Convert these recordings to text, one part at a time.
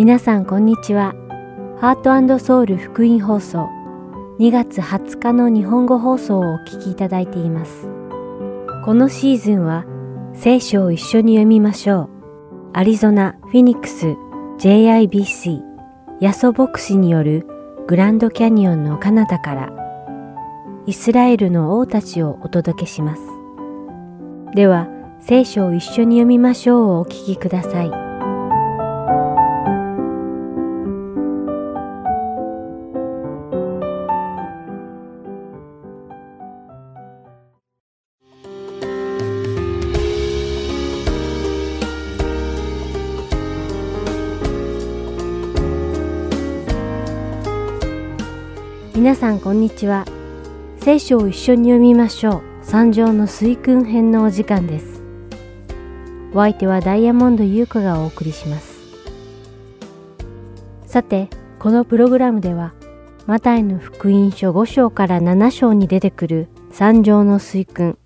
皆さんこんにちは。ハートソウル福音放送2月20日の日本語放送をお聞きいただいています。このシーズンは聖書を一緒に読みましょう。アリゾナ・フィニックス JIBC ヤソ牧師によるグランドキャニオンの彼方からイスラエルの王たちをお届けします。では、聖書を一緒に読みましょうをお聞きください。さんこんにちは。聖書を一緒に読みましょう。三条の水訓編のお時間です。お相手はダイヤモンド優香がお送りします。さて、このプログラムでは、マタイの福音書5章から7章に出てくる三条の水訓、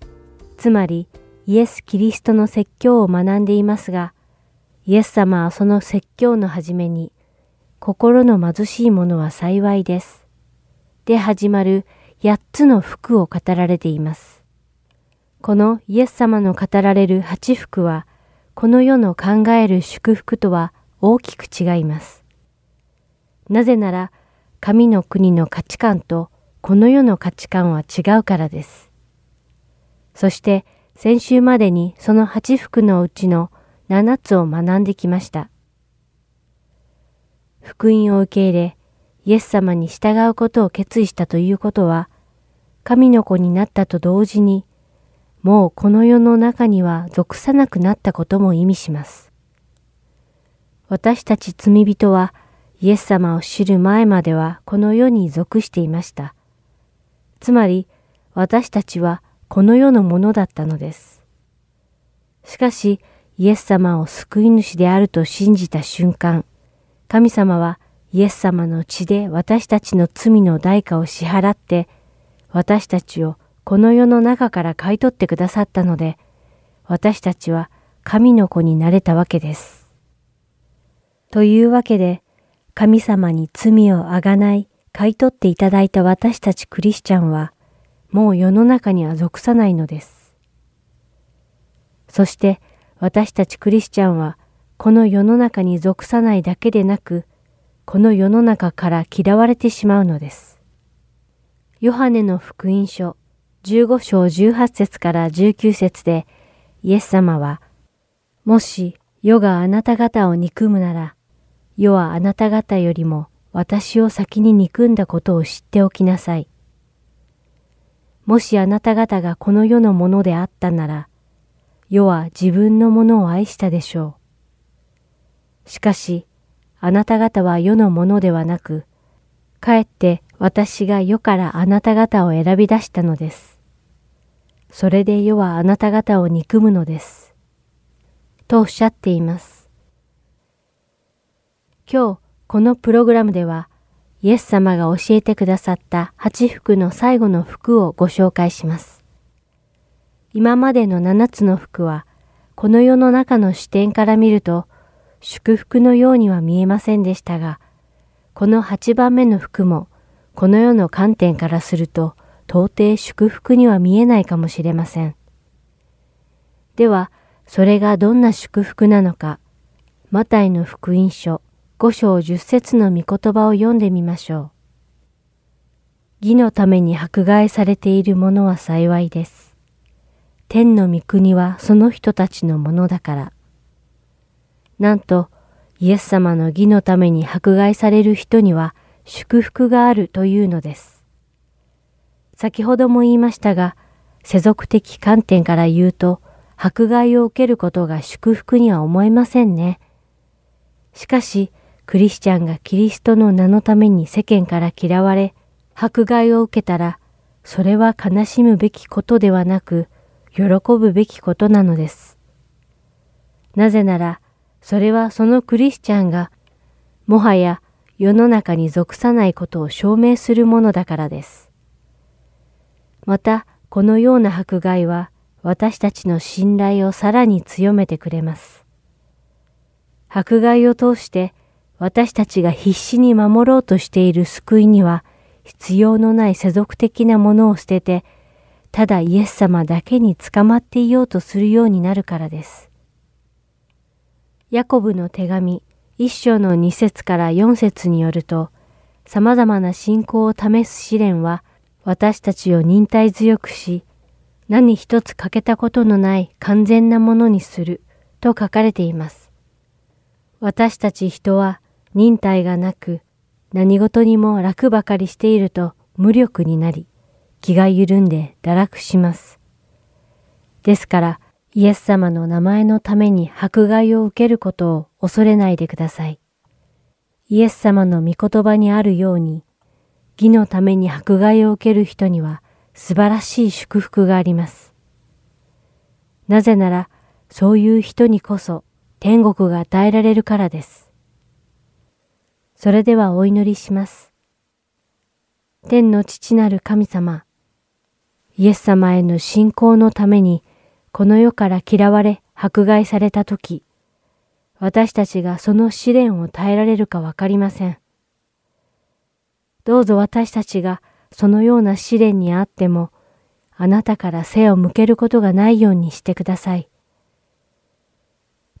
つまりイエス・キリストの説教を学んでいますが、イエス様はその説教の始めに、心の貧しい者は幸いです。で始まる8つの福を語られています。このイエス様の語られる八福は、この世の考える祝福とは大きく違います。なぜなら、神の国の価値観とこの世の価値観は違うからです。そして先週までにその八福のうちの七つを学んできました。福音を受け入れ、イエス様に従うことを決意したということは、神の子になったと同時にもうこの世の中には属さなくなったことも意味します。私たち罪人はイエス様を知る前まではこの世に属していました。つまり私たちはこの世のものだったのです。しかしイエス様を救い主であると信じた瞬間、神様はイエス様の血で私たちの罪の代価を支払って私たちをこの世の中から買い取ってくださったので、私たちは神の子になれたわけです。というわけで、神様に罪をあがない買い取っていただいた私たちクリスチャンは、もう世の中には属さないのです。そして私たちクリスチャンは、この世の中に属さないだけでなく、この世の中から嫌われてしまうのです。ヨハネの福音書15章18節から19節でイエス様は、もし世があなた方を憎むなら、世はあなた方よりも私を先に憎んだことを知っておきなさい。もしあなた方がこの世のものであったなら、世は自分のものを愛したでしょう。しかし、あなた方は世のものではなく、かえって私が世からあなた方を選び出したのです。それで世はあなた方を憎むのです。とおっしゃっています。今日、このプログラムでは、イエス様が教えてくださった八福の最後の福をご紹介します。今までの七つの福は、この世の中の視点から見ると、祝福のようには見えませんでしたが、この八番目の福も、この世の観点からすると、到底祝福には見えないかもしれません。では、それがどんな祝福なのか、マタイの福音書5章10節の御言葉を読んでみましょう。義のために迫害されている者は幸いです。天の御国はその人たちのものだから。なんと、イエス様の義のために迫害される人には祝福があるというのです。先ほども言いましたが、世俗的観点から言うと、迫害を受けることが祝福には思えませんね。しかし、クリスチャンがキリストの名のために世間から嫌われ、迫害を受けたら、それは悲しむべきことではなく、喜ぶべきことなのです。なぜなら、それはそのクリスチャンが、もはや世の中に属さないことを証明するものだからです。また、このような迫害は私たちの信頼をさらに強めてくれます。迫害を通して私たちが必死に守ろうとしている救いには必要のない世俗的なものを捨てて、ただイエス様だけに捕まっていようとするようになるからです。ヤコブの手紙一章の二節から四節によると、様々な信仰を試す試練は私たちを忍耐強くし、何一つ欠けたことのない完全なものにすると書かれています。私たち人は忍耐がなく、何事にも楽ばかりしていると無力になり、気が緩んで堕落します。ですから、イエス様の名前のために迫害を受けることを恐れないでください。イエス様の御言葉にあるように、義のために迫害を受ける人には素晴らしい祝福があります。なぜなら、そういう人にこそ天国が与えられるからです。それではお祈りします。天の父なる神様、イエス様への信仰のために、この世から嫌われ迫害されたとき、私たちがその試練を耐えられるかわかりません。どうぞ私たちがそのような試練にあっても、あなたから背を向けることがないようにしてください。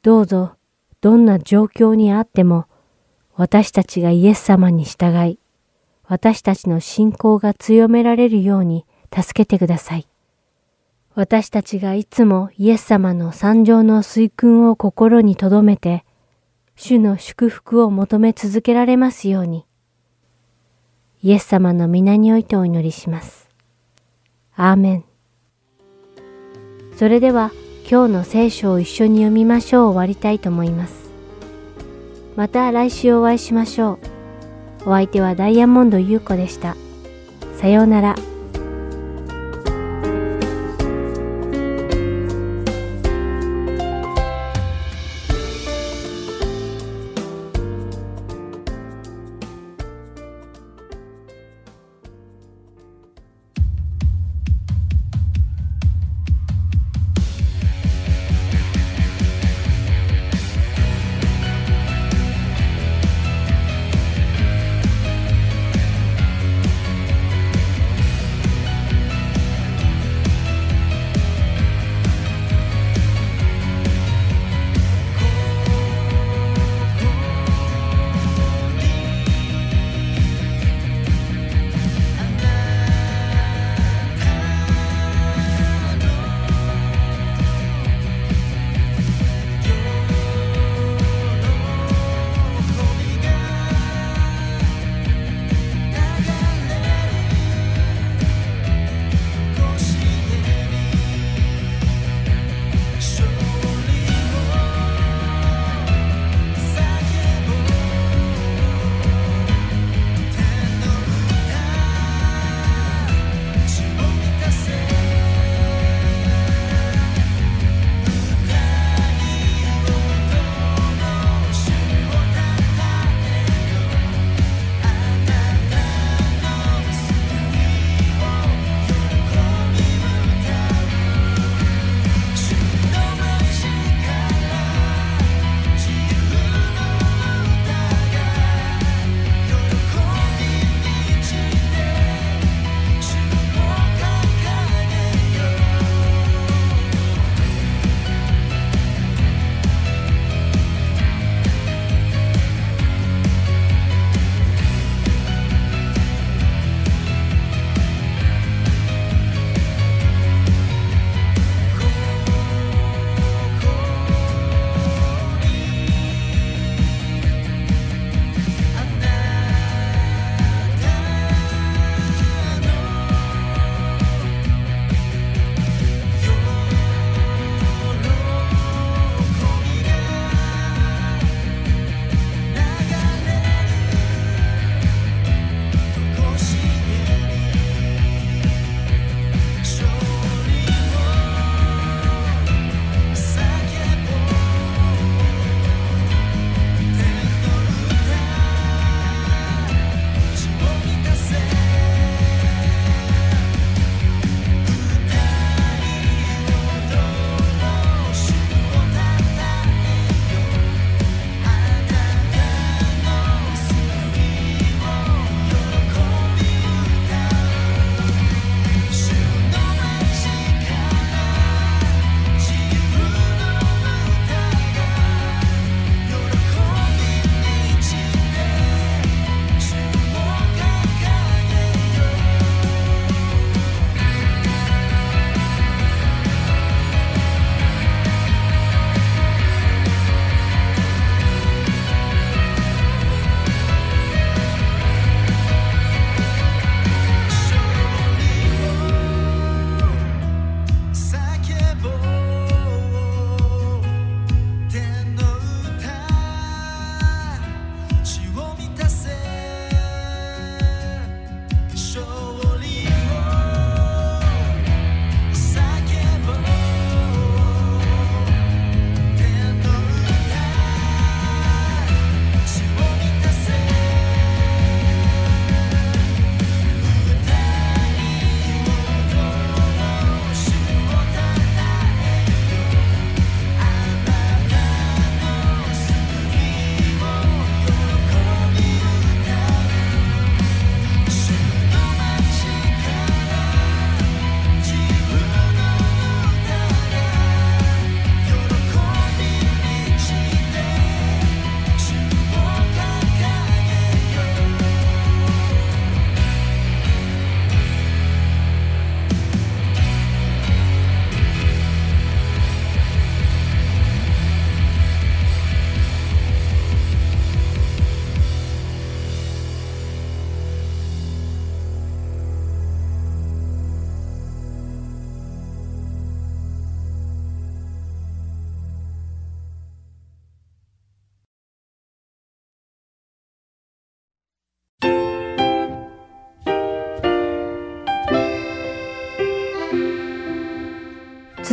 どうぞ、どんな状況にあっても、私たちがイエス様に従い、私たちの信仰が強められるように助けてください。私たちがいつもイエス様の参上の水訓を心に留めて、主の祝福を求め続けられますように、イエス様の皆においてお祈りします。アーメン。それでは今日の聖書を一緒に読みましょう終わりたいと思います。また来週お会いしましょう。お相手はダイヤモンド優子でした。さようなら。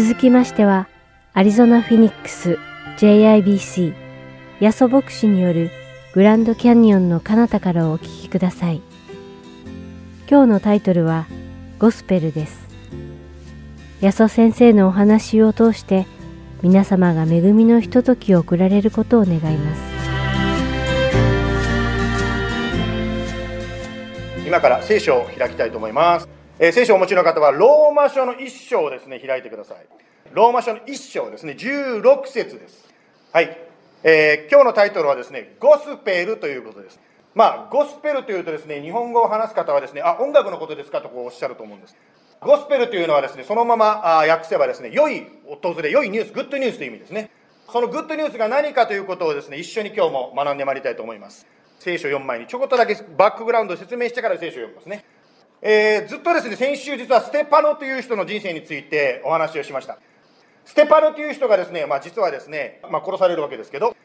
続きましては、アリゾナ・フィニックス JIBC ヤソ牧師によるグランドキャニオンの彼方からお聞きください。今日のタイトルはゴスペルです。ヤソ先生のお話を通して皆様が恵みのひとときを送られることを願います。今から聖書を開きたいと思います。えー、聖書をお持ちの方はローマ書の一章をですね、開いてください。ローマ書の一章ですね、16節です。はい。えー、今日のタイトルはですね、ゴスペルということです。まあ、ゴスペルというとですね、日本語を話す方はですね、あ、音楽のことですか？とこうおっしゃると思うんです。ゴスペルというのはですね、そのままあ訳せばですね、良い訪れ、良いニュース、グッドニュースという意味ですね。そのグッドニュースが何かということをですね、一緒に今日も学んでまいりたいと思います。聖書を読む前にちょこっとだけバックグラウンドを説明してから聖書を読みますね。えー、ずっとですね、先週実はステパノという人の人生についてお話をしました。ステパノという人がですね、まあ実はですね、まあ殺されるわけですけど、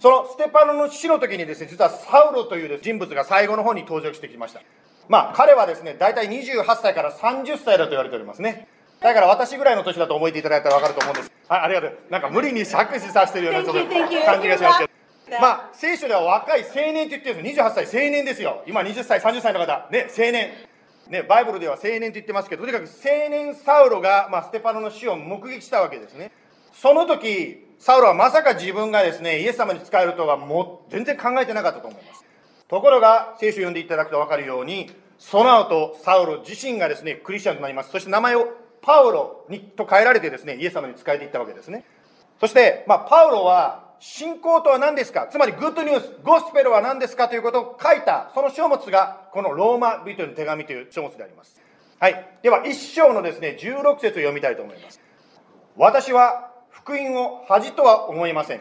そのステパノの死の時にですね、実はサウロという人物が最後の方に登場してきました。まあ彼はですね、大体28歳から30歳だと言われておりますね。だから私ぐらいの年だと思えていただいたら分かると思うんです。はい、ありがとう。なんか無理に作詞させてるようなちょっと感じがしますけど。まあ、聖書では若い青年って言ってるんですよ。28歳青年ですよ。今20歳、30歳の方。ね、青年。ね、バイブルでは青年って言ってますけど、とにかく青年サウロが、まあ、ステパノの死を目撃したわけですね。その時、サウロはまさか自分がですね、イエス様に仕えるとはもう全然考えてなかったと思います。ところが、聖書を読んでいただくと分かるように、その後、サウロ自身がですね、クリスチャンとなります。そして名前をパウロにと変えられてですね、イエス様に仕えていったわけですね。そして、まあ、パウロは、信仰とは何ですか？つまりグッドニュース、ゴスペルは何ですかということを書いた、その書物が、このローマ人の手紙という書物であります。はい。では、一章のですね、16節を読みたいと思います。私は、福音を恥とは思いません。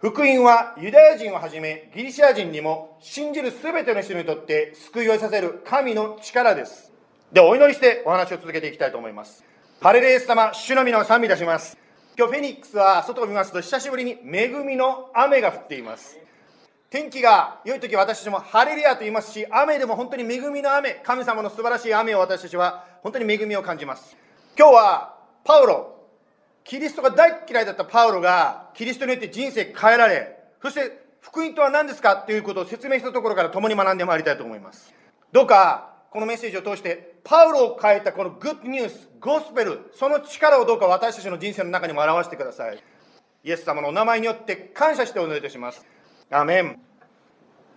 福音はユダヤ人をはじめギリシア人にも信じるすべての人にとって救いを得させる神の力です。ではお祈りしてお話を続けていきたいと思います。ハレレース様、主の皆を賛美いたします。今日フェニックスは外を見ますと久しぶりに恵みの雨が降っています。天気が良い時は私たちもハレリアと言いますし雨でも本当に恵みの雨神様の素晴らしい雨を私たちは本当に恵みを感じます。今日はパウロキリストが大嫌いだったパウロがキリストによって人生変えられそして福音とは何ですかということを説明したところから共に学んでまいりたいと思います。どうかこのメッセージを通して、パウロを変えたこのグッドニュース、ゴスペル、その力をどうか私たちの人生の中にも表してください。イエス様のお名前によって感謝してお祈りいたします。アメン。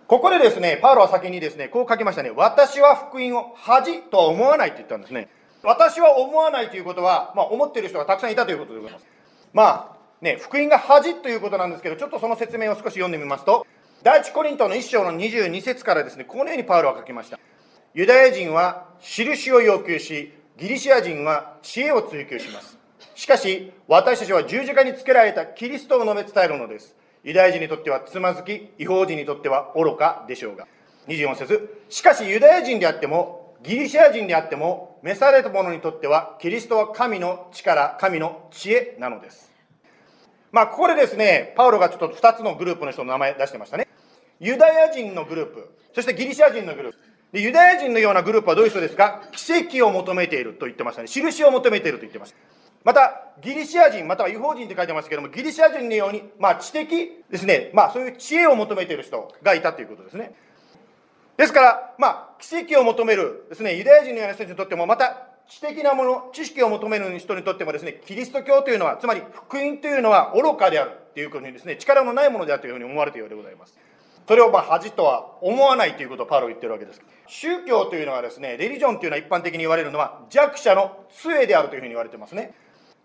ここでですね、パウロは先にですね、こう書きましたね。私は福音を恥とは思わないって言ったんですね。私は思わないということは、まあ、思っている人がたくさんいたということでございます。まあ、ね、福音が恥ということなんですけど、ちょっとその説明を少し読んでみますと、第一コリントの1章の22節からですね、このようにパウロは書きました。ユダヤ人は印を要求し、ギリシア人は知恵を追求します。しかし、私たちは十字架につけられたキリストを述べ伝えるのです。ユダヤ人にとってはつまずき、違法人にとっては愚かでしょうが。24節しかしユダヤ人であっても、ギリシア人であっても、召された者にとっては、キリストは神の力、神の知恵なのです。まあ、ここでですね、パウロがちょっと2つのグループの人の名前出してましたね。ユダヤ人のグループ、そしてギリシア人のグループ。で、ユダヤ人のようなグループはどういう人ですか？奇跡を求めていると言ってましたね。印を求めていると言ってます。また、ギリシア人、または違法人って書いてますけども、ギリシア人のように、まあ、知的ですね、まあ、そういう知恵を求めている人がいたということですね。ですから、まあ、奇跡を求めるですね、ユダヤ人のような人にとっても、また、知的なもの、知識を求める人にとってもですね、キリスト教というのは、つまり福音というのは愚かであるというふうにですね、力のないものであるというふうに思われているようでございます。それをまあ恥とは思わないということをパウロ言ってるわけです。宗教というのはですね、レリジョンというのは一般的に言われるのは弱者の杖であるというふうに言われてますね。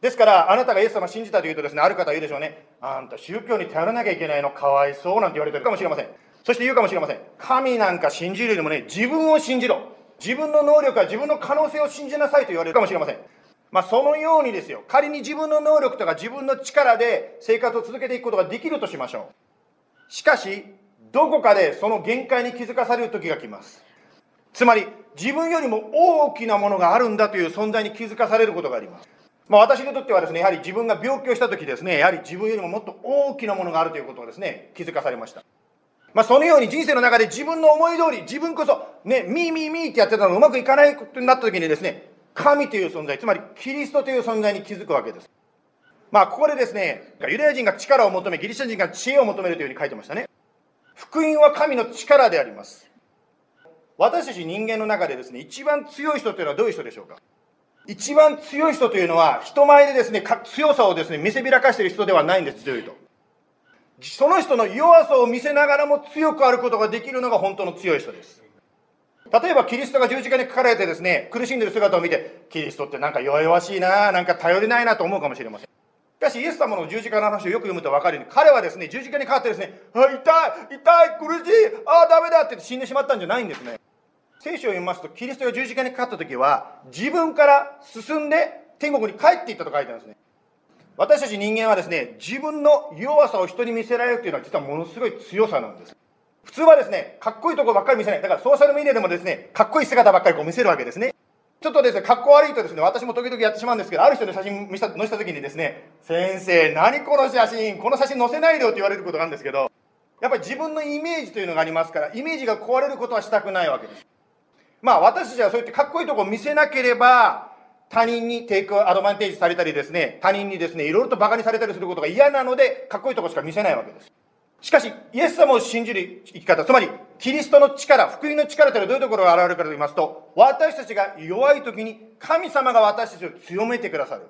ですから、あなたがイエス様を信じたというとですね、ある方は言うでしょうね。あんた宗教に頼らなきゃいけないのかわいそうなんて言われてるかもしれません。そして言うかもしれません。神なんか信じるよりもね、自分を信じろ。自分の能力や自分の可能性を信じなさいと言われるかもしれません。まあ、そのようにですよ。仮に自分の能力とか自分の力で生活を続けていくことができるとしましょう。しかし、どこかでその限界に気づかされる時が来ます。つまり、自分よりも大きなものがあるんだという存在に気づかされることがあります。まあ、私にとってはですね、やはり自分が病気をした時ですね、やはり自分よりももっと大きなものがあるということをですね、気づかされました。まあ、そのように人生の中で自分の思い通り、自分こそ、ね、ミーミーミーってやってたのがうまくいかないことになった時にですね、神という存在、つまりキリストという存在に気づくわけです。まあ、ここでですね、ユダヤ人が力を求め、ギリシャ人が知恵を求めるというふうに書いてましたね。福音は神の力であります。私たち人間の中でですね、一番強い人というのはどういう人でしょうか？一番強い人というのは、人前でですね、強さをですね、見せびらかしている人ではないんです、強いと。その人の弱さを見せながらも強くあることができるのが本当の強い人です。例えばキリストが十字架にかかられてですね、苦しんでいる姿を見て、キリストってなんか弱々しいな、なんか頼りないなと思うかもしれません。しかし、イエス様の十字架の話をよく読むと分かるように、彼はですね、十字架にかかってですね、あ、痛い、痛い、苦しい、ああ、ダメだってって死んでしまったんじゃないんですね。聖書を読みますと、キリストが十字架にかかった時は、自分から進んで天国に帰っていったと書いてあるんですね。私たち人間はですね、自分の弱さを人に見せられるというのは実はものすごい強さなんです。普通はですね、かっこいいとこばっかり見せない。だからソーシャルメディアでもですね、かっこいい姿ばっかりこう見せるわけですね。ちょっとですね、かっこ悪いとですね、私も時々やってしまうんですけど、ある人の写真見せた載せた時にですね、先生、何この写真、この写真載せないでよって言われることがあるんですけど、やっぱり自分のイメージというのがありますから、イメージが壊れることはしたくないわけです。まあ私たちはそうやってかっこいいとこを見せなければ、他人にテイクアドバンテージされたりですね、他人にですね、いろいろと馬鹿にされたりすることが嫌なので、かっこいいとこしか見せないわけです。しかし、イエス様を信じる生き方、つまり、キリストの力、福音の力というのはどういうところが現れるかと言いますと、私たちが弱い時に神様が私たちを強めてくださる。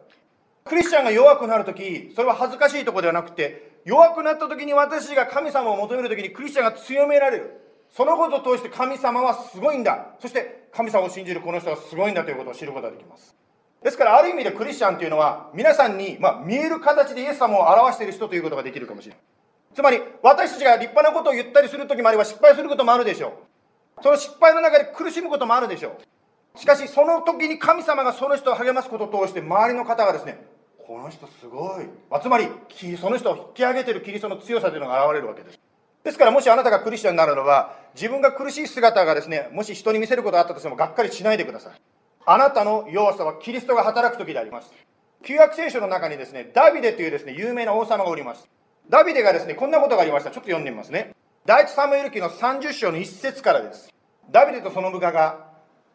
クリスチャンが弱くなるとき、それは恥ずかしいところではなくて、弱くなったときに私たちが神様を求めるときにクリスチャンが強められる。そのことを通して神様はすごいんだ。そして神様を信じるこの人はすごいんだということを知ることができます。ですからある意味でクリスチャンというのは皆さんに、まあ、見える形でイエス様を表している人ということができるかもしれない。つまり私たちが立派なことを言ったりする時もあれば失敗することもあるでしょう。その失敗の中で苦しむこともあるでしょう。しかしその時に神様がその人を励ますことを通して周りの方がですね、この人すごい。つまりその人を引き上げてるキリストの強さというのが現れるわけです。ですからもしあなたがクリスチャンになるのは自分が苦しい姿がですね、もし人に見せることがあったとしてもがっかりしないでください。あなたの弱さはキリストが働く時であります。旧約聖書の中にですね、ダビデというですね、有名な王様がおります。ダビデがですね、こんなことがありました。ちょっと読んでみますね。第一サムエル記の30章の1節からです。ダビデとその部下が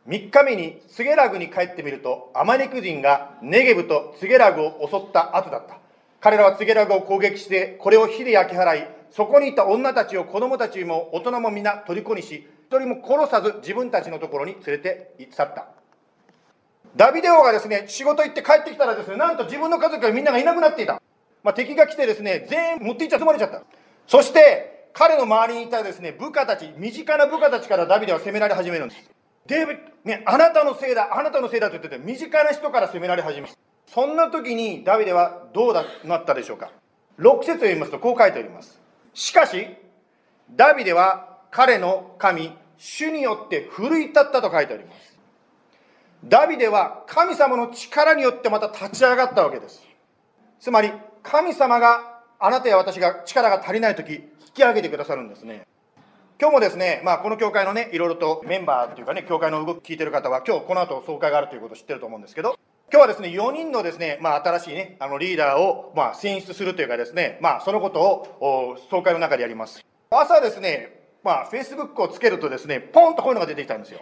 3日目にツゲラグに帰ってみると、アマリク人がネゲブとツゲラグを襲った後だった。彼らはツゲラグを攻撃して、これを火で焼き払い、そこにいた女たちを子供たちも大人も皆虜にし、一人も殺さず自分たちのところに連れて去った。ダビデ王がですね、仕事行って帰ってきたらですね、なんと自分の家族がみんながいなくなっていた。まあ、敵が来てですね、全員持っていっちゃ集まれちゃった。そして、彼の周りにいたですね、部下たち、身近な部下たちからダビデは責められ始めるんです。デビね、あなたのせいだ、あなたのせいだと言ってて、身近な人から責められ始めます。そんな時にダビデはどうだなったでしょうか。6節を読みますとこう書いております。しかし、ダビデは彼の神、主によって奮い立ったと書いてあります。ダビデは神様の力によってまた立ち上がったわけです。つまり、神様があなたや私が力が足りない時引き上げてくださるんですね。今日もですね、まあ、この教会のね、いろいろとメンバーというかね、教会の動き聞いてる方は、今日この後総会があるということを知ってると思うんですけど、今日はですね、4人のですね、まあ、新しいね、あのリーダーを、まあ、選出するというかですね、まあ、そのことを総会の中でやります。朝ですね、まあ、Facebook をつけるとですね、ポンとこういうのが出てきたんですよ。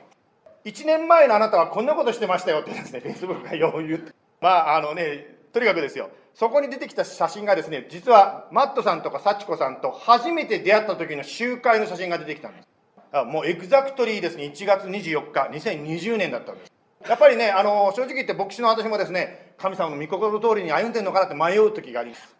1年前のあなたはこんなことしてましたよってですね、Facebook がよう言って。まあ、あのね、とにかくですよ。そこに出てきた写真がですね、実はマットさんとか幸子さんと初めて出会った時の集会の写真が出てきたんです。あもうエグザクトリーですね、1月24日、2020年だったんです。やっぱりね、あの、正直言って牧師の私もですね、神様の御心通りに歩んでるのかなって迷う時があります。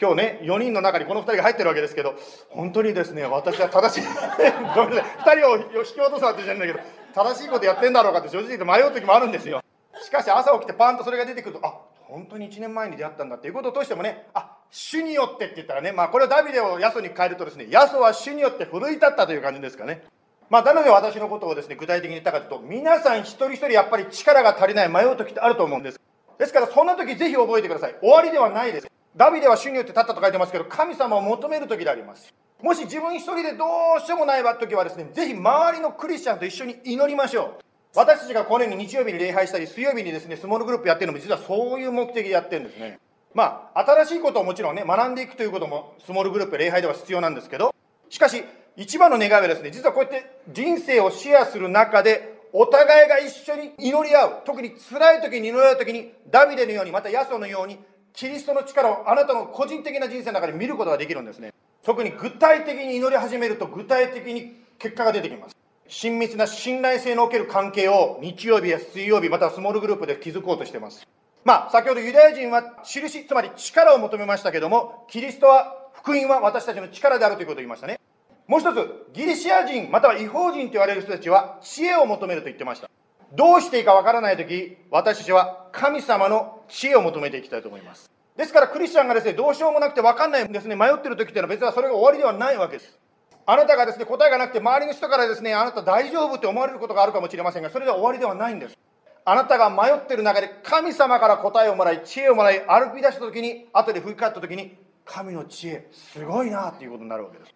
今日ね、4人の中にこの2人が入ってるわけですけど、本当にですね、私は正しい、ごめんなさい、2人を引き落とすわけじゃないんだけど、正しいことやってんだろうかって正直言って迷う時もあるんですよ。しかし朝起きてパンとそれが出てくると、あ、本当に1年前に出会ったんだっていうことを通してもね、あ、主によってって言ったらね、まあこれをダビデをヤソに変えるとですね、ヤソは主によって奮い立ったという感じですかね。まあ、なので私のことをですね、具体的に言ったかというと、皆さん一人一人やっぱり力が足りない迷う時ってあると思うんです。ですからそんな時ぜひ覚えてください。終わりではないです。ダビデは主によって立ったと書いてますけど、神様を求める時であります。もし自分一人でどうしてもない時はですね、ぜひ周りのクリスチャンと一緒に祈りましょう。私たちがこのように日曜日に礼拝したり、水曜日にですね、スモールグループやってるのも実はそういう目的でやってるんですね。まあ、新しいことをもちろんね、学んでいくということも、スモールグループ、礼拝では必要なんですけど、しかし、一番の願いはですね、実はこうやって人生をシェアする中で、お互いが一緒に祈り合う。特に辛い時に祈り合う時に、ダビデのように、またヤソのように、キリストの力をあなたの個人的な人生の中で見ることができるんですね特に具体的に祈り始めると具体的に結果が出てきます親密な信頼性のおける関係を日曜日や水曜日またはスモールグループで築こうとしています。まあ先ほどユダヤ人は印つまり力を求めましたけどもキリストは福音は私たちの力であるということを言いましたね。もう一つギリシア人または違法人と言われる人たちは知恵を求めると言ってました。どうしていいかわからない時私たちは神様の知恵を求めていきたいと思います。ですからクリスチャンがですねどうしようもなくて分かんないんですね。迷ってる時っていうのは別にそれが終わりではないわけです。あなたがですね答えがなくて周りの人からですねあなた大丈夫って思われることがあるかもしれませんがそれでは終わりではないんです。あなたが迷ってる中で神様から答えをもらい知恵をもらい歩き出した時に後で振り返った時に神の知恵すごいなっていうことになるわけです。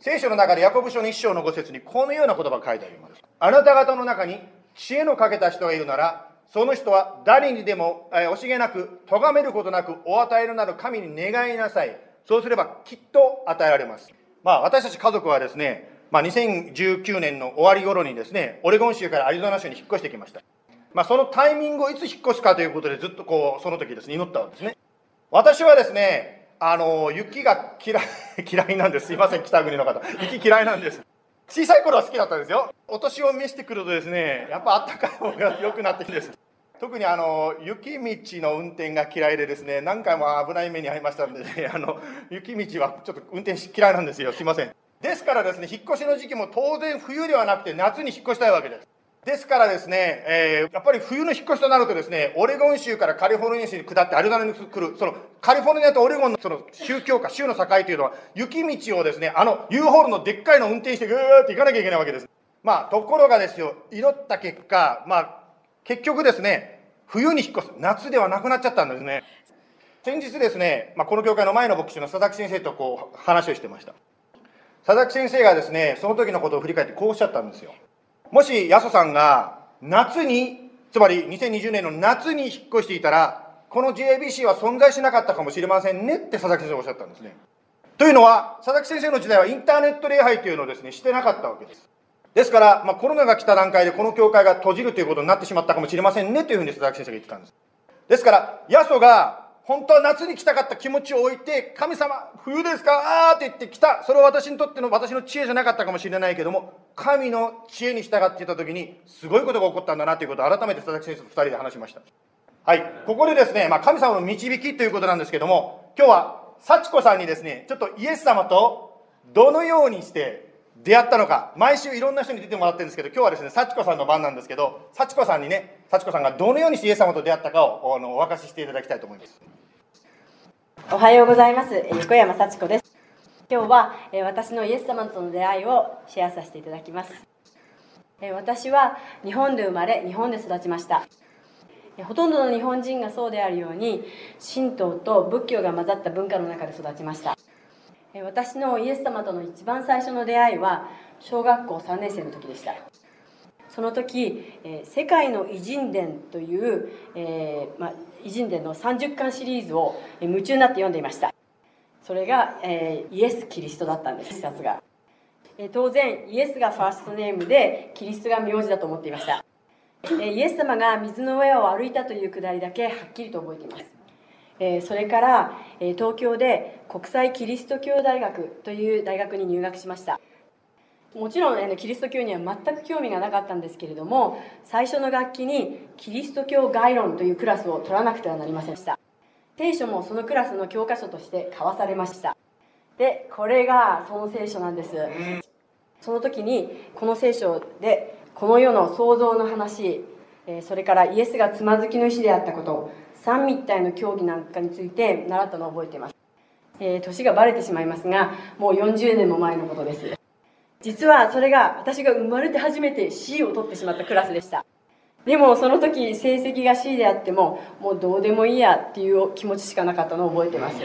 聖書の中でヤコブ書の一章の五節にこのような言葉が書いてあります。あなた方の中に知恵のかけた人がいるならその人は誰にでも、え、惜しげなく咎めることなくお与えのなる神に願いなさい。そうすればきっと与えられます。まあ私たち家族はですね、まあ、2019年の終わり頃にですねオレゴン州からアリゾナ州に引っ越してきました。まあ、そのタイミングをいつ引っ越すかということでずっとこうその時ですね祈ったわけですね。私はですねあの雪が嫌い 嫌いなんです。すいません北国の方。雪嫌いなんです。小さい頃は好きだったんですよ。お年を召してくるとですねやっぱあったかい方が良くなってきてです特にあの雪道の運転が嫌いでですね何回も危ない目に遭いましたんで、ね、あの雪道はちょっと運転し嫌いなんですよ。すいません。ですからですね引っ越しの時期も当然冬ではなくて夏に引っ越したいわけです。ですからですね、えー、やっぱり冬の引っ越しとなるとですね、オレゴン州からカリフォルニア州に下ってアリゾナに来る、そのカリフォルニアとオレゴンのその宗教下、州の境というのは、雪道をですね、あの U ホールのでっかいのを運転してぐーって行かなきゃいけないわけです。まあ、ところがですよ、祈った結果、まあ、結局ですね、冬に引っ越す、夏ではなくなっちゃったんですね。先日ですね、まあ、この教会の前の牧師の佐々木先生とこう話をしてました。佐々木先生がですね、その時のことを振り返ってこうおっしゃったんですよ。もし、ヤソさんが夏に、つまり2020年の夏に引っ越していたら、この JBC は存在しなかったかもしれませんねって佐々木先生はおっしゃったんですね。というのは、佐々木先生の時代はインターネット礼拝というのをですね、してなかったわけです。ですから、まあ、コロナが来た段階でこの教会が閉じるということになってしまったかもしれませんねというふうに佐々木先生が言ってたんです。ですから、ヤソが本当は夏に来たかった気持ちを置いて、神様、冬ですか？あーって言って来た。それは私にとっての私の知恵じゃなかったかもしれないけども、神の知恵に従っていた時に、すごいことが起こったんだなということを改めて佐々木先生と二人で話しました。はい。ここでですね、まあ、神様の導きということなんですけども、今日は、幸子さんにですね、ちょっとイエス様とどのようにして出会ったのか、毎週いろんな人に出てもらってるんですけど、今日はですね、幸子さんの番なんですけど、幸子さんにね、幸子さんがどのようにしてイエス様と出会ったかをあのお明かししていただきたいと思います。おはようございます。横山幸子です。今日は私のイエス様との出会いをシェアさせていただきます。私は日本で生まれ日本で育ちました。ほとんどの日本人がそうであるように神道と仏教が混ざった文化の中で育ちました。私のイエス様との一番最初の出会いは小学校3年生の時でした。その時「世界の偉人伝」という、えーまあ、偉人伝の30巻シリーズを夢中になって読んでいました。それが、えー、イエス・キリストだったんです一冊が、えー、当然イエスがファーストネームでキリストが名字だと思っていました、えー、イエス様が水の上を歩いたというくだりだけはっきりと覚えています。えそれから、え東京で国際キリスト教大学という大学に入学しました。もちろんキリスト教には全く興味がなかったんですけれども最初の楽器にキリスト教概論というクラスを取らなくてはなりませんでした。聖書もそのクラスの教科書として交わされました。でこれがその聖書なんです。その時にこの聖書でこの世の創造の話それからイエスがつまずきの石であったこと三密体の教義なんかについて習ったのを覚えています、えー、年がバレてしまいますがもう40年も前のことです。実はそれが私が生まれて初めて C を取ってしまったクラスでした。でもその時成績が C であってももうどうでもいいやっていう気持ちしかなかったのを覚えてます。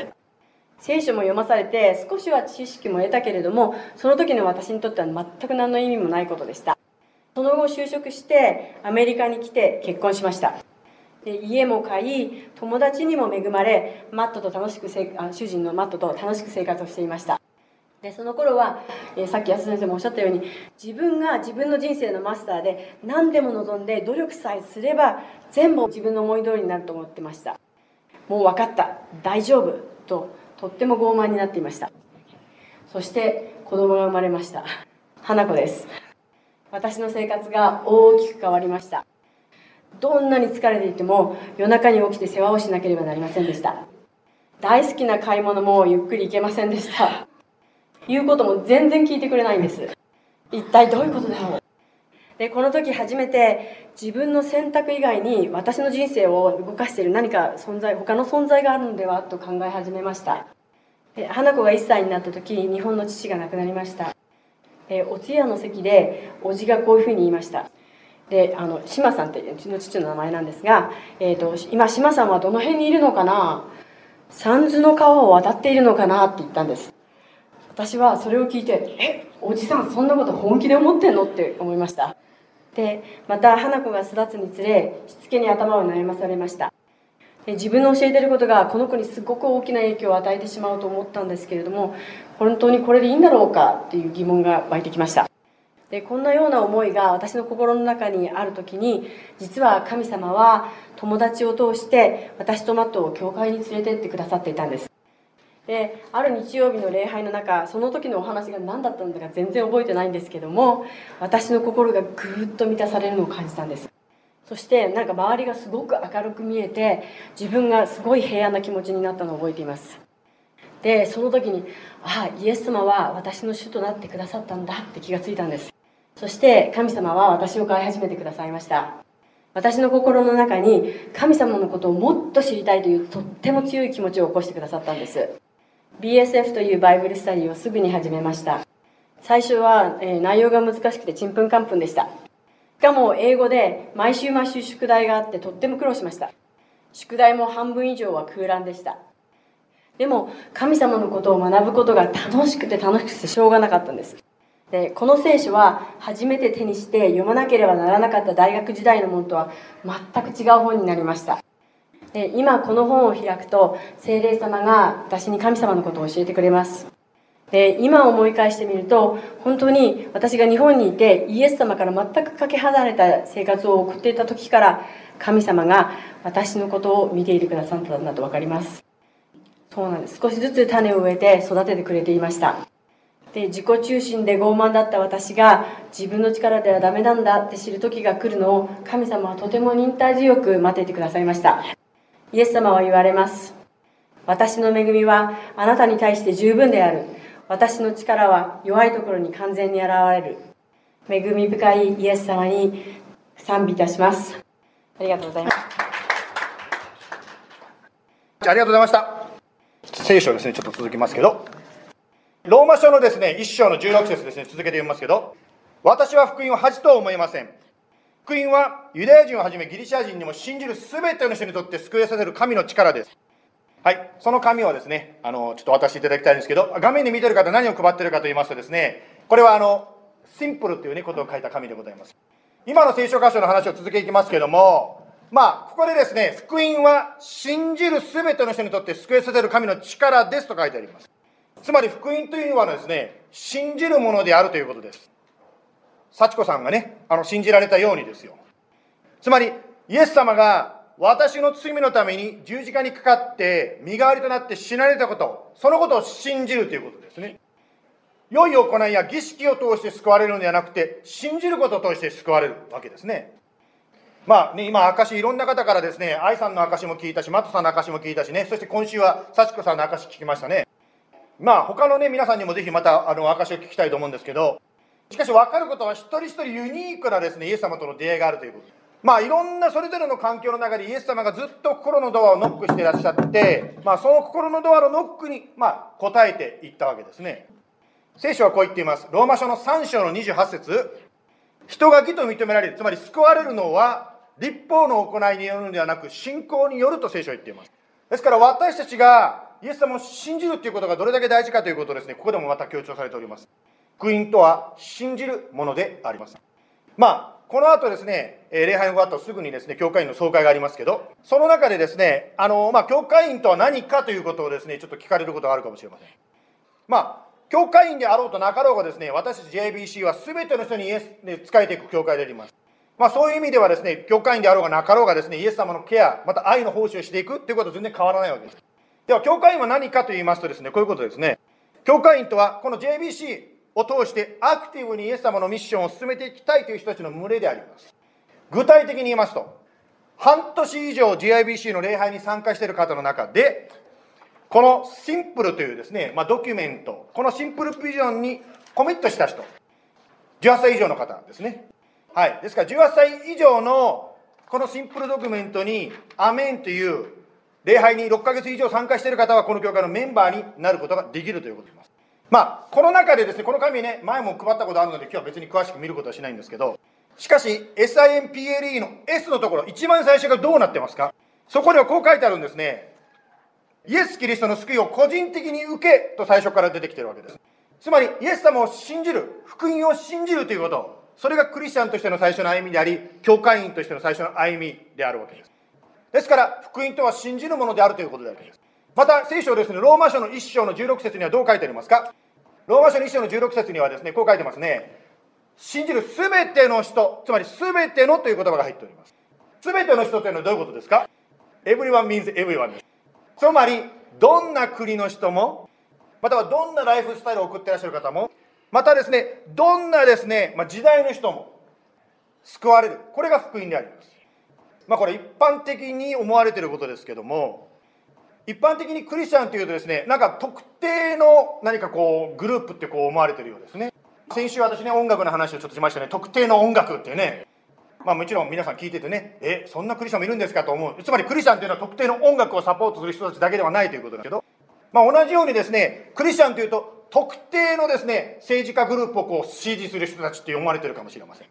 聖書も読まされて少しは知識も得たけれどもその時の私にとっては全く何の意味もないことでしたその後就職してアメリカに来て結婚しましたで家も買い友達にも恵まれマットと楽しく主人のマットと楽しく生活をしていました。でその頃は、えー、さっき安田先生もおっしゃったように自分が自分の人生のマスターで何でも望んで努力さえすれば全部自分の思い通りになると思ってました。もう分かった。大丈夫。ととっても傲慢になっていました。そして子供が生まれました。花子です。私の生活が大きく変わりました。どんなに疲れていても夜中に起きて世話をしなければなりませんでした。大好きな買い物もゆっくり行けませんでした。言うことも全然聞いてくれないんです。一体どういうことだろう。でこの時初めて自分の選択以外に私の人生を動かしている何か存在他の存在があるのでは？と考え始めました。花子が1歳になった時日本の父が亡くなりました。お通夜の席で叔父がこういうふうに言いました。であの志麻さんってうちの父の名前なんですが、えーと、今志麻さんはどの辺にいるのかな？三途の川を渡っているのかなって言ったんです。私はそれを聞いて「えおじさんそんなこと本気で思ってんの?」って思いました。でまた花子が育つにつれしつけに頭を悩まされました。で自分の教えてることがこの子にすごく大きな影響を与えてしまうと思ったんですけれども本当にこれでいいんだろうかっていう疑問が湧いてきました。でこんなような思いが私の心の中にある時に実は神様は友達を通して私とマットを教会に連れてってくださっていたんです。である日曜日の礼拝の中その時のお話が何だったのか全然覚えてないんですけども私の心がぐーっと満たされるのを感じたんです。そしてなんか周りがすごく明るく見えて自分がすごい平安な気持ちになったのを覚えています。でその時にああイエス様は私の主となってくださったんだって気がついたんです。そして神様は私を飼い始めてくださいました。私の心の中に神様のことをもっと知りたいというとっても強い気持ちを起こしてくださったんです。BSF というバイブルスタディをすぐに始めました。最初は、え、内容が難しくてちんぷんかんぷんでした。しかも英語で毎週毎週宿題があってとっても苦労しました。宿題も半分以上は空欄でした。でも神様のことを学ぶことが楽しくて楽しくてしょうがなかったんです。でこの聖書は初めて手にして読まなければならなかった大学時代のものとは全く違う本になりました。で今この本を開くと精霊様が私に神様のことを教えてくれます。で今思い返してみると本当に私が日本にいてイエス様から全くかけ離れた生活を送っていた時から神様が私のことを見ていてくださったんだと分かります。そうなんです。少しずつ種を植えて育ててくれていました。で自己中心で傲慢だった私が自分の力ではダメなんだって知る時が来るのを神様はとても忍耐強く待っていてくださいました。イエス様は言われます。私の恵みはあなたに対して十分である。私の力は弱いところに完全に現れる。恵み深いイエス様に賛美いたします。ありがとうございます。ありがとうございました。聖書ですねちょっと続きますけど。ローマ書のですね1章の16節ですね続けて読みますけど私は福音を恥とは思いません福音はユダヤ人をはじめギリシャ人にも信じる全ての人にとって救いさせる神の力です。はい、その紙をですね、あの、ちょっと渡していただきたいんですけど、画面に見てる方何を配ってるかと言いますとですね、これはあの、シンプルというね、ことを書いた紙でございます。今の聖書箇所の話を続けていきますけども、まあ、ここでですね、福音は信じる全ての人にとって救いさせる神の力ですと書いてあります。つまり福音というのはですね、信じるものであるということです。幸子さんがね、あの、信じられたようにですよ。つまり、イエス様が私の罪のために十字架にかかって身代わりとなって死なれたこと、そのことを信じるということですね。良い行いや儀式を通して救われるのではなくて、信じることを通して救われるわけですね。まあね、今、証、いろんな方からですね、愛さんの証も聞いたし、マットさんの証も聞いたしね、そして今週は幸子さんの証聞きましたね。まあ、他のね、皆さんにもぜひまた、あの、証を聞きたいと思うんですけど、しかし分かることは一人一人ユニークなですねイエス様との出会いがあるということ。まあいろんなそれぞれの環境の中でイエス様がずっと心のドアをノックしていらっしゃってまあその心のドアのノックにまあ答えていったわけですね。聖書はこう言っています。ローマ書の3章の28節。人が義と認められるつまり救われるのは立法の行いによるのではなく信仰によると聖書は言っています。ですから私たちがイエス様を信じるということがどれだけ大事かということをですねここでもまた強調されております福音とは信じるものであります。まあ、この後ですね、礼拝の後すぐにですね、教会員の総会がありますけど、その中でですね、あの、まあ、教会員とは何かということをですね、ちょっと聞かれることがあるかもしれません。まあ、教会員であろうとなかろうがですね、私たち JBC は全ての人にイエスで仕えていく教会であります。まあ、そういう意味ではですね、教会員であろうがなかろうがですね、イエス様のケア、また愛の奉仕をしていくということは全然変わらないわけです。では、教会員は何かと言いますとですね、こういうことですね。教会員とは、この JBC を通してアクティブにイエス様のミッションを進めていきたいという人たちの群れであります。具体的に言いますと、半年以上 GIBC の礼拝に参加している方の中で、このシンプルというですね、まあ、ドキュメント、このシンプルビジョンにコミットした人、18歳以上の方ですね。はい。ですから、18歳以上のこのシンプルドキュメントに、アメンという礼拝に6ヶ月以上参加している方は、この教会のメンバーになることができるということです。まあ、この中でですね、この紙ね、前も配ったことあるので、今日は別に詳しく見ることはしないんですけど、しかし、SIMPLE の S のところ、一番最初がどうなってますか？そこではこう書いてあるんですね。イエス・キリストの救いを個人的に受けと最初から出てきてるわけです。つまり、イエス様を信じる、福音を信じるということ、それがクリスチャンとしての最初の歩みであり、教会員としての最初の歩みであるわけです。ですから、福音とは信じるものであるということであるわけです。また、聖書ですね、ローマ書の1章の16節にはどう書いてありますか？ローマ書の1章の16節にはですね、こう書いてますね。信じるすべての人、つまりすべてのという言葉が入っております。すべての人というのはどういうことですか ?everyone means everyone です。つまり、どんな国の人も、またはどんなライフスタイルを送ってらっしゃる方も、またですね、どんなですね、まあ、時代の人も救われる。これが福音であります。まあ、これ一般的に思われていることですけども、一般的にクリスチャンというとですね、なんか特定の何かこう、グループってこう思われてるようですね。先週私ね、音楽の話をちょっとしましたね。特定の音楽ってね。まあもちろん皆さん聞いててね、え、そんなクリスチャンもいるんですかと思う。つまりクリスチャンというのは特定の音楽をサポートする人たちだけではないということだけど、まあ同じようにですね、クリスチャンというと特定のですね、政治家グループをこう支持する人たちって思われてるかもしれません。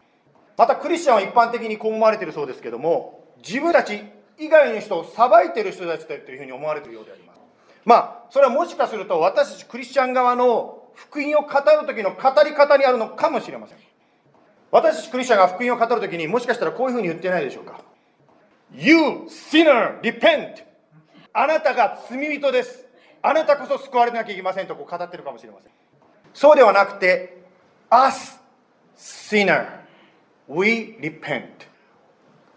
またクリスチャンは一般的にこう思われてるそうですけども、自分たち以外の人を裁いてる人たちだというふうに思われているようであります。まあ、それはもしかすると私たちクリスチャン側の福音を語る時の語り方にあるのかもしれません。私たちクリスチャンが福音を語る時にもしかしたらこういうふうに言ってないでしょうか。You sinner, repent! あなたが罪人です。あなたこそ救われなきゃいけませんとこう語ってるかもしれません。そうではなくて、Us, sinner, we repent.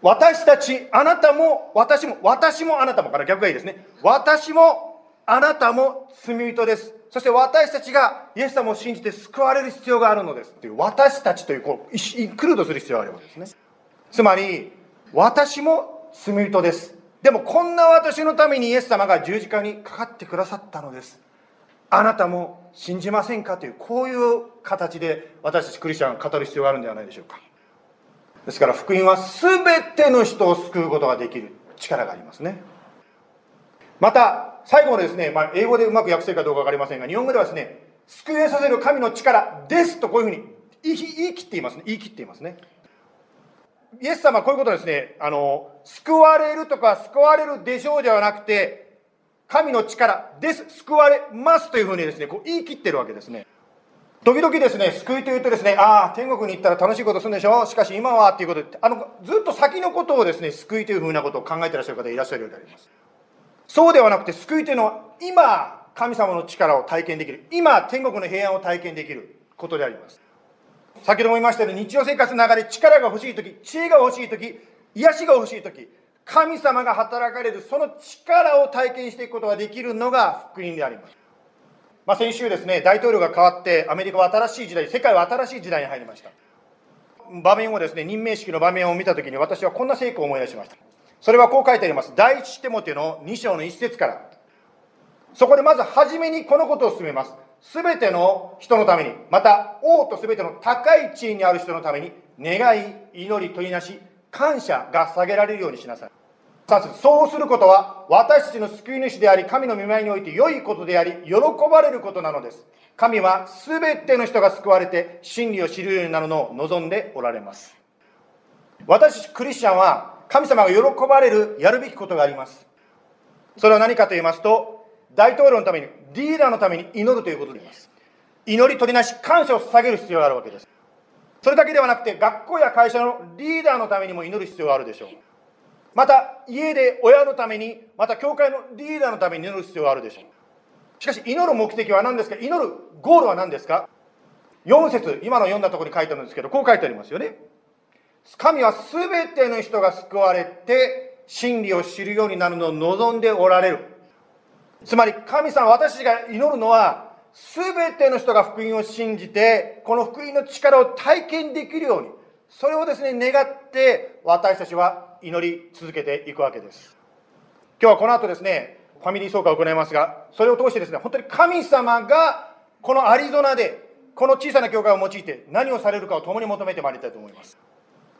私たち、あなたも、私も、私もあなたもから逆がいいですね。私も、あなたも罪人です。そして私たちがイエス様を信じて救われる必要があるのです。っていう私たちというこうインクルードする必要があるわけですね。つまり私も罪人です。でもこんな私のためにイエス様が十字架にかかってくださったのです。あなたも信じませんか？というこういう形で私たちクリスチャンが語る必要があるんではないでしょうか。ですから福音は全ての人を救うことができる力がありますねまた最後のですね、まあ、英語でうまく訳せるかどうか分かりませんが、日本語ではですね、救いさせる神の力ですとこういうふうに言い言い切っていますね。言い切っていますね。イエス様はこういうことですね、あの、救われるとか救われるでしょうではなくて、神の力です、救われますというふうにですね、こう言い切ってるわけですね。時々ですね、救いというとですね、ああ、天国に行ったら楽しいことするんでしょ？しかし今はっていうことで、あの、ずっと先のことをですね、救いというふうなことを考えてらっしゃる方いらっしゃるようであります。そうではなくて救いというのは今神様の力を体験できる。今天国の平安を体験できることであります。先ほども言いましたように日常生活の中で力が欲しい時知恵が欲しい時癒しが欲しい時神様が働かれるその力を体験していくことができるのが福音であります、まあ、先週ですね大統領が変わってアメリカは新しい時代世界は新しい時代に入りました場面をですね任命式の場面を見た時に私はこんな成功を思い出しましたそれはこう書いてあります。第一テモテの2章の1節から。そこでまず初めにこのことを進めます。すべての人のために、また王とすべての高い地位にある人のために、願い、祈り、取りなし、感謝が下げられるようにしなさい。そうすることは、私たちの救い主であり、神の見舞いにおいて良いことであり、喜ばれることなのです。神はすべての人が救われて、真理を知るようになるのを望んでおられます。私クリスチャンは、神様が喜ばれるやるべきことがありますそれは何かと言いますと大統領のためにリーダーのために祈るということであります祈り取りなし感謝を捧げる必要があるわけですそれだけではなくて学校や会社のリーダーのためにも祈る必要があるでしょうまた家で親のためにまた教会のリーダーのために祈る必要があるでしょう。しかし祈る目的は何ですか？祈るゴールは何ですか？4節今の読んだところに書いてあるんですけどこう書いてありますよね。神は全ての人が救われて真理を知るようになるのを望んでおられる。つまり神様私たちが祈るのは全ての人が福音を信じてこの福音の力を体験できるようにそれをですね願って私たちは祈り続けていくわけです。今日はこの後ですねファミリー総会を行いますがそれを通してですね本当に神様がこのアリゾナでこの小さな教会を用いて何をされるかを共に求めてまいりたいと思います。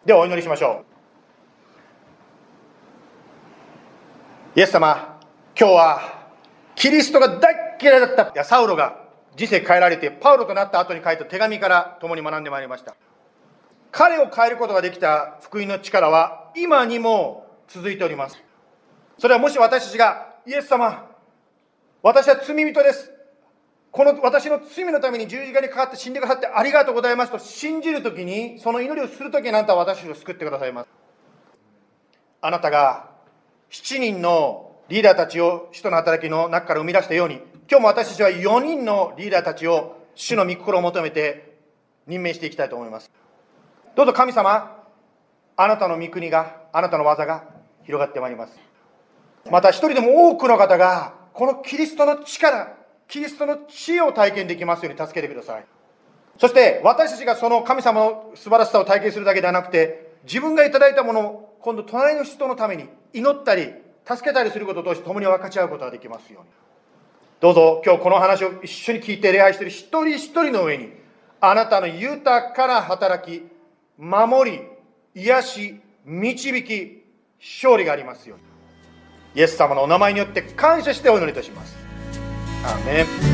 ではお祈りしましょう。イエス様今日はキリストが大嫌いだった。サウロが人生変えられてパウロとなった後に書いた手紙から共に学んでまいりました。彼を変えることができた福音の力は今にも続いておりますそれはもし私たちがイエス様私は罪人ですこの私の罪のために十字架にかかって死んでくださってありがとうございますと信じるときに、その祈りをするときにあなたは私を救ってくださいます。あなたが7人のリーダーたちを使徒の働きの中から生み出したように、今日も私たちは4人のリーダーたちを主の御心を求めて任命していきたいと思います。どうぞ神様、あなたの御国が、あなたの技が広がってまいります。また一人でも多くの方が、このキリストの力、キリストの知恵を体験できますように助けてください。そして私たちがその神様の素晴らしさを体験するだけではなくて、自分がいただいたものを今度隣の人のために祈ったり、助けたりすることを通して共に分かち合うことができますように。どうぞ今日この話を一緒に聞いて礼拝している一人一人の上に、あなたの豊かな働き、守り、癒し、導き、勝利がありますように。イエス様のお名前によって感謝してお祈りいたします。アーメン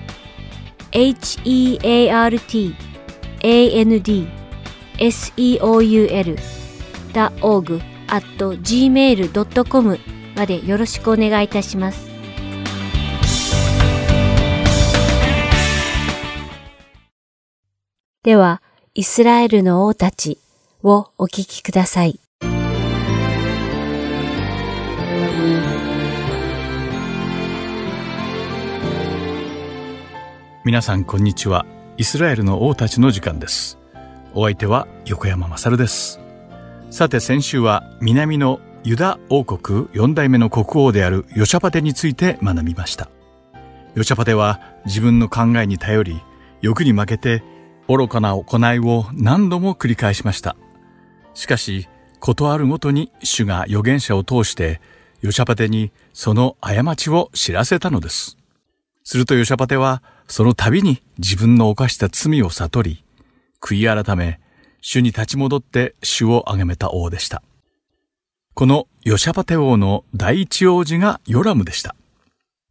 heartandseoul.org at gmail.com までよろしくお願いいたします。では、イスラエルの王たちをお聞きください。皆さんこんにちは。イスラエルの王たちの時間です。お相手は横山まさるです。さて先週は南のユダ王国四代目の国王であるヨシャパテについて学びました。ヨシャパテは自分の考えに頼り、欲に負けて愚かな行いを何度も繰り返しました。しかし、ことあるごとに主が預言者を通して、ヨシャパテにその過ちを知らせたのです。するとヨシャパテは、その度に自分の犯した罪を悟り、悔い改め、主に立ち戻って主を崇めた王でした。このヨシャパテ王の第一王子がヨラムでした。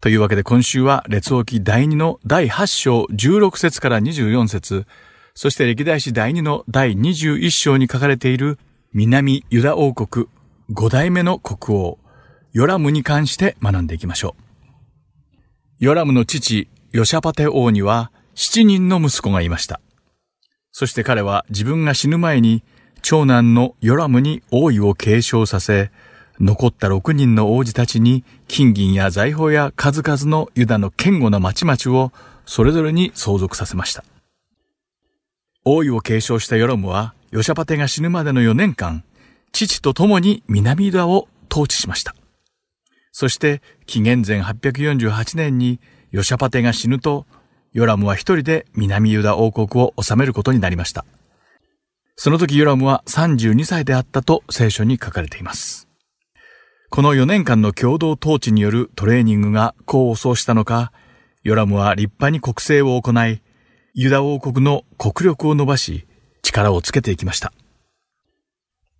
というわけで今週は列王記第2の第8章16節から24節そして歴代史第2の第21章に書かれている南ユダ王国5代目の国王ヨラムに関して学んでいきましょう。ヨラムの父ヨシャパテ王には7人の息子がいました。そして彼は自分が死ぬ前に長男のヨラムに王位を継承させ、残った6人の王子たちに金銀や財宝や数々のユダの堅固な町々をそれぞれに相続させました。王位を継承したヨロムは、ヨシャパテが死ぬまでの4年間、父と共に南ユダを統治しました。そして、紀元前848年にヨシャパテが死ぬと、ヨラムは一人で南ユダ王国を治めることになりました。その時ヨラムは32歳であったと聖書に書かれています。この4年間の共同統治によるトレーニングが功を奏したのか、ヨラムは立派に国政を行い、ユダ王国の国力を伸ばし、力をつけていきました。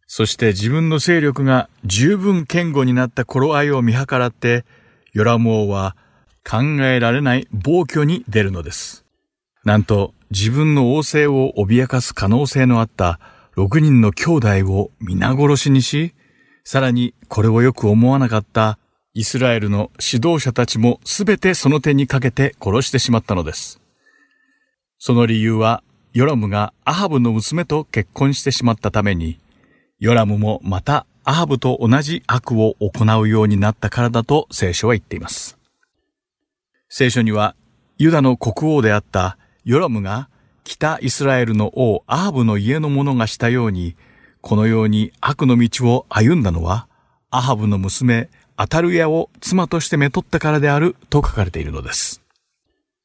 そして自分の勢力が十分堅固になった頃合いを見計らって、ヨラム王は考えられない暴挙に出るのです。なんと自分の王政を脅かす可能性のあった6人の兄弟を皆殺しにし、さらにこれをよく思わなかったイスラエルの指導者たちもすべてその手にかけて殺してしまったのです。その理由は、ヨラムがアハブの娘と結婚してしまったために、ヨラムもまたアハブと同じ悪を行うようになったからだと聖書は言っています。聖書には、ユダの国王であったヨラムが北イスラエルの王アハブの家の者がしたように、このように悪の道を歩んだのは、アハブの娘、アタルヤを妻としてめとったからであると書かれているのです。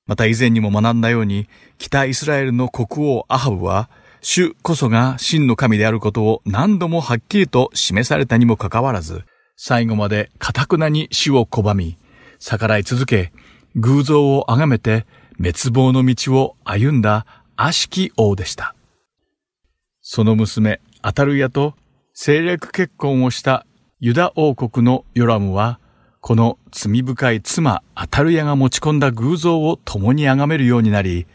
また以前にも学んだように、北イスラエルの国王アハブは、主こそが真の神であることを何度もはっきりと示されたにもかかわらず、最後まで堅くなに主を拒み、逆らい続け、偶像を崇めて滅亡の道を歩んだ悪しき王でした。その娘、アタルヤと政略結婚をしたユダ王国のヨラムは、この罪深い妻アタルヤが持ち込んだ偶像を共に崇めるようになり、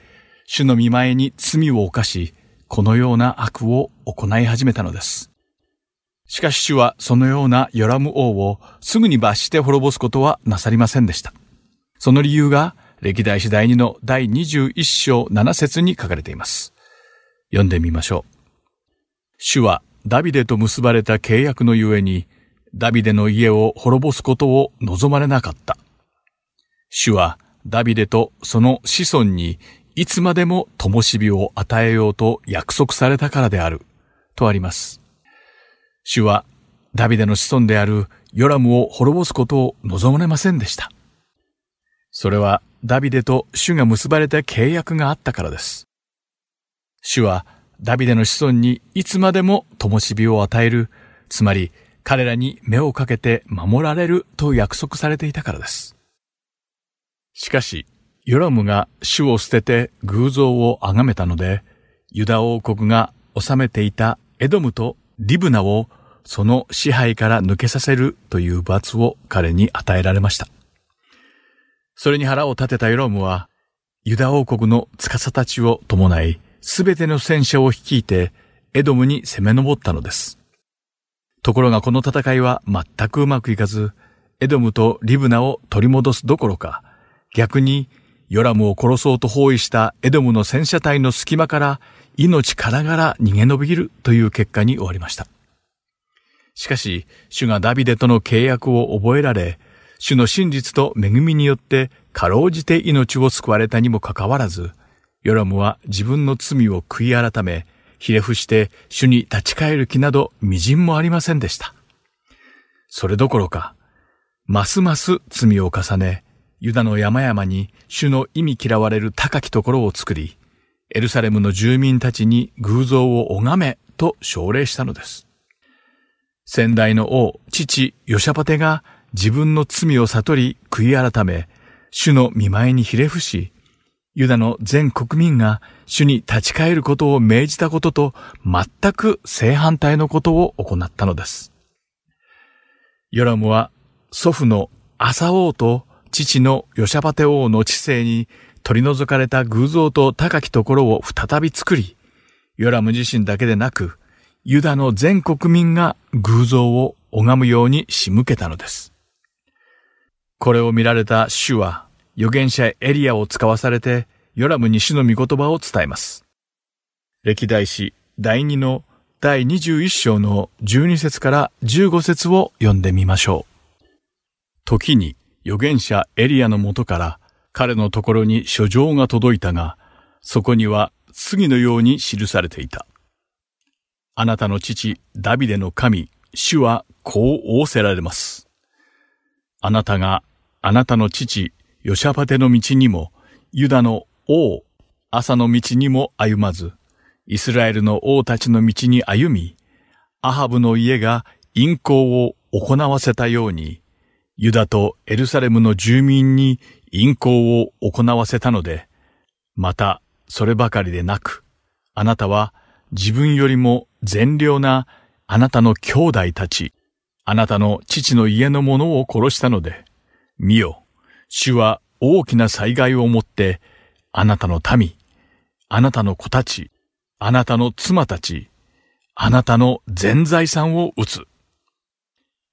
主の見前に罪を犯し、このような悪を行い始めたのです。しかし主はそのようなヨラム王をすぐに罰して滅ぼすことはなさりませんでした。その理由が歴代史第2の第21章7節に書かれています。読んでみましょう。主はダビデと結ばれた契約のゆえに、ダビデの家を滅ぼすことを望まれなかった。主はダビデとその子孫にいつまでも灯火を与えようと約束されたからである。とあります。主はダビデの子孫であるヨラムを滅ぼすことを望まれませんでした。それはダビデと主が結ばれた契約があったからです。主はダビデの子孫にいつまでも灯火を与える、つまり彼らに目をかけて守られると約束されていたからです。しかし、ヨラムが主を捨てて偶像を崇めたので、ユダ王国が治めていたエドムとリブナをその支配から抜けさせるという罰を彼に与えられました。それに腹を立てたヨロムは、ユダ王国の司たちを伴い、すべての戦車を率いて、エドムに攻め上ったのです。ところがこの戦いは全くうまくいかず、エドムとリブナを取り戻すどころか、逆にヨラムを殺そうと包囲したエドムの戦車隊の隙間から命からがら逃げ延びるという結果に終わりました。しかし、主がダビデとの契約を覚えられ、主の真実と恵みによってかろうじて命を救われたにもかかわらず、ヨラムは自分の罪を悔い改め、ひれ伏して主に立ち返る気など微塵もありませんでした。それどころか、ますます罪を重ね、ユダの山々に主の意味嫌われる高きところを作り、エルサレムの住民たちに偶像を拝めと奨励したのです。先代の王、父、ヨシャパテが自分の罪を悟り悔い改め、主の見前にひれ伏し、ユダの全国民が主に立ち返ることを命じたことと全く正反対のことを行ったのです。ヨラムは祖父のアサ王と父のヨシャパテ王の知性に取り除かれた偶像と高きところを再び作り、ヨラム自身だけでなく、ユダの全国民が偶像を拝むように仕向けたのです。これを見られた主は、預言者エリアを使わされて、ヨラムに主の御言葉を伝えます。歴代史第2の第21章の12節から15節を読んでみましょう。時に預言者エリアのもとから彼のところに書状が届いたが、そこには次のように記されていた。あなたの父、ダビデの神、主はこう仰せられます。あなたがあなたの父、ヨシャパテの道にも、ユダの王、朝の道にも歩まず、イスラエルの王たちの道に歩み、アハブの家が陰行を行わせたように、ユダとエルサレムの住民に陰行を行わせたので、またそればかりでなく、あなたは自分よりも善良なあなたの兄弟たち、あなたの父の家の者を殺したので、見よ、主は大きな災害をもって、あなたの民、あなたの子たち、あなたの妻たち、あなたの全財産を打つ。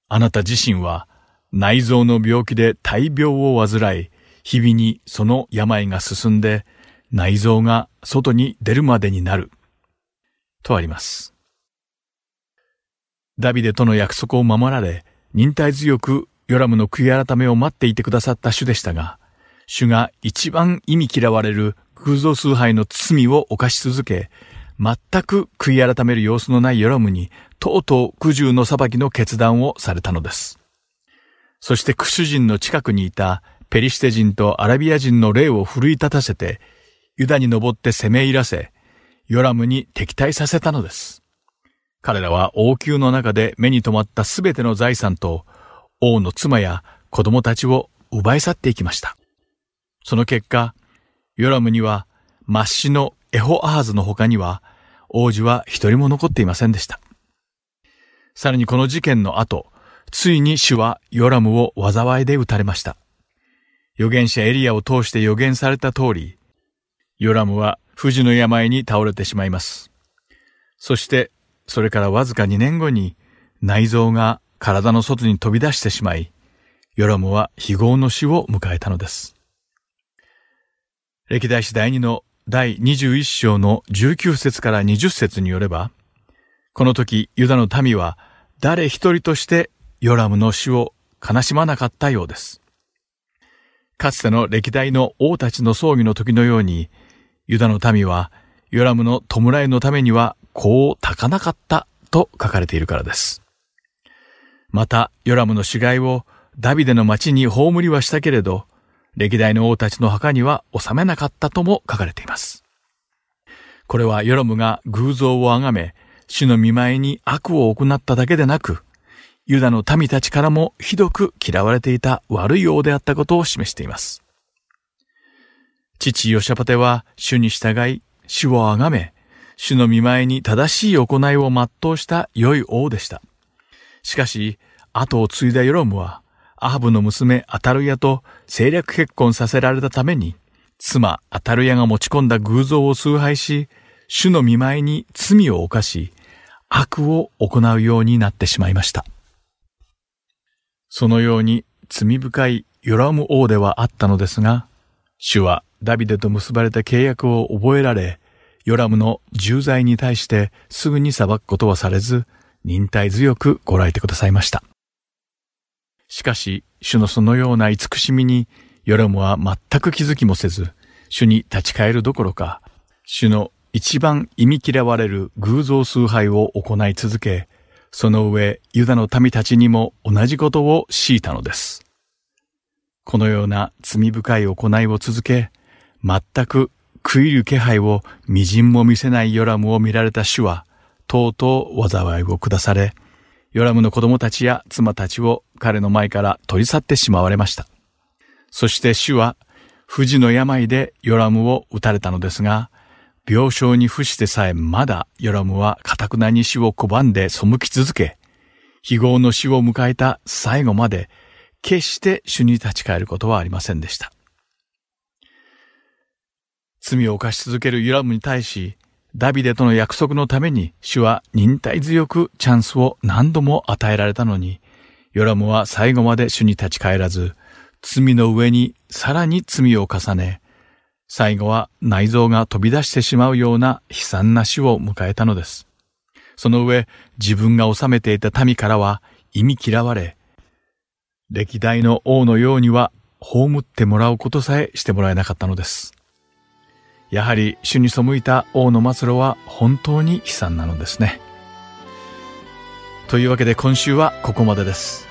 あなた自身は内臓の病気で大病を患い、日々にその病が進んで内臓が外に出るまでになる。とあります。ダビデとの約束を守られ、忍耐強くヨラムの悔い改めを待っていてくださった主でしたが、主が一番意味嫌われる偶像崇拝の罪を犯し続け、全く悔い改める様子のないヨラムに、とうとう苦渋の裁きの決断をされたのです。そしてクシュ人の近くにいたペリシテ人とアラビア人の霊を奮い立たせて、ユダに登って攻め入らせ、ヨラムに敵対させたのです。彼らは王宮の中で目に留まったすべての財産と、王の妻や子供たちを奪い去っていきました。その結果、ヨラムには、マッシのエホアーズの他には、王子は一人も残っていませんでした。さらにこの事件の後、ついに主はヨラムを災いで撃たれました。預言者エリアを通して予言された通り、ヨラムは不治の病に倒れてしまいます。そして、それからわずか2年後に内臓が体の外に飛び出してしまい、ヨラムは非業の死を迎えたのです。歴代史第2の第21章の19節から20節によれば、この時ユダの民は誰一人としてヨラムの死を悲しまなかったようです。かつての歴代の王たちの葬儀の時のように、ユダの民は、ヨラムの弔いのためには、こう炊かなかったと書かれているからです。また、ヨラムの死骸をダビデの町に葬りはしたけれど、歴代の王たちの墓には収めなかったとも書かれています。これはヨロムが偶像を崇め、主の見舞いに悪を行っただけでなく、ユダの民たちからもひどく嫌われていた悪い王であったことを示しています。父ヨシャパテは主に従い、主を崇め、主の見舞いに正しい行いを全うした良い王でした。しかし、後を継いだヨロムは、アハブの娘アタルヤと政略結婚させられたために、妻アタルヤが持ち込んだ偶像を崇拝し、主の見舞いに罪を犯し、悪を行うようになってしまいました。そのように罪深いヨラム王ではあったのですが、主はダビデと結ばれた契約を覚えられ、ヨラムの重罪に対してすぐに裁くことはされず、忍耐強くご来てくださいました。しかし、主のそのような慈しみに、ヨラムは全く気づきもせず、主に立ち返るどころか、主の一番忌み嫌われる偶像崇拝を行い続け、その上、ユダの民たちにも同じことを強いたのです。このような罪深い行いを続け、全く食いる気配を微塵も見せないヨラムを見られた主は、とうとう災いを下され、ヨラムの子供たちや妻たちを彼の前から取り去ってしまわれました。そして主は、不治の病でヨラムを撃たれたのですが、病床に伏してさえまだヨラムは堅くなに死を拒んで背き続け、非業の死を迎えた最後まで、決して主に立ち返ることはありませんでした。罪を犯し続けるユラムに対し、ダビデとの約束のために主は忍耐強くチャンスを何度も与えられたのに、ヨラムは最後まで主に立ち返らず、罪の上にさらに罪を重ね、最後は内臓が飛び出してしまうような悲惨な死を迎えたのです。その上、自分が治めていた民からは意味嫌われ、歴代の王のようには葬ってもらうことさえしてもらえなかったのです。やはり主に背いた王の末路は本当に悲惨なのですね。というわけで今週はここまでです。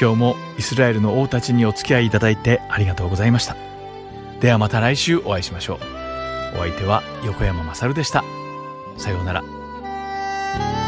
今日もイスラエルの王たちにお付き合いいただいてありがとうございました。ではまた来週お会いしましょう。お相手は横山まさるでした。さようなら。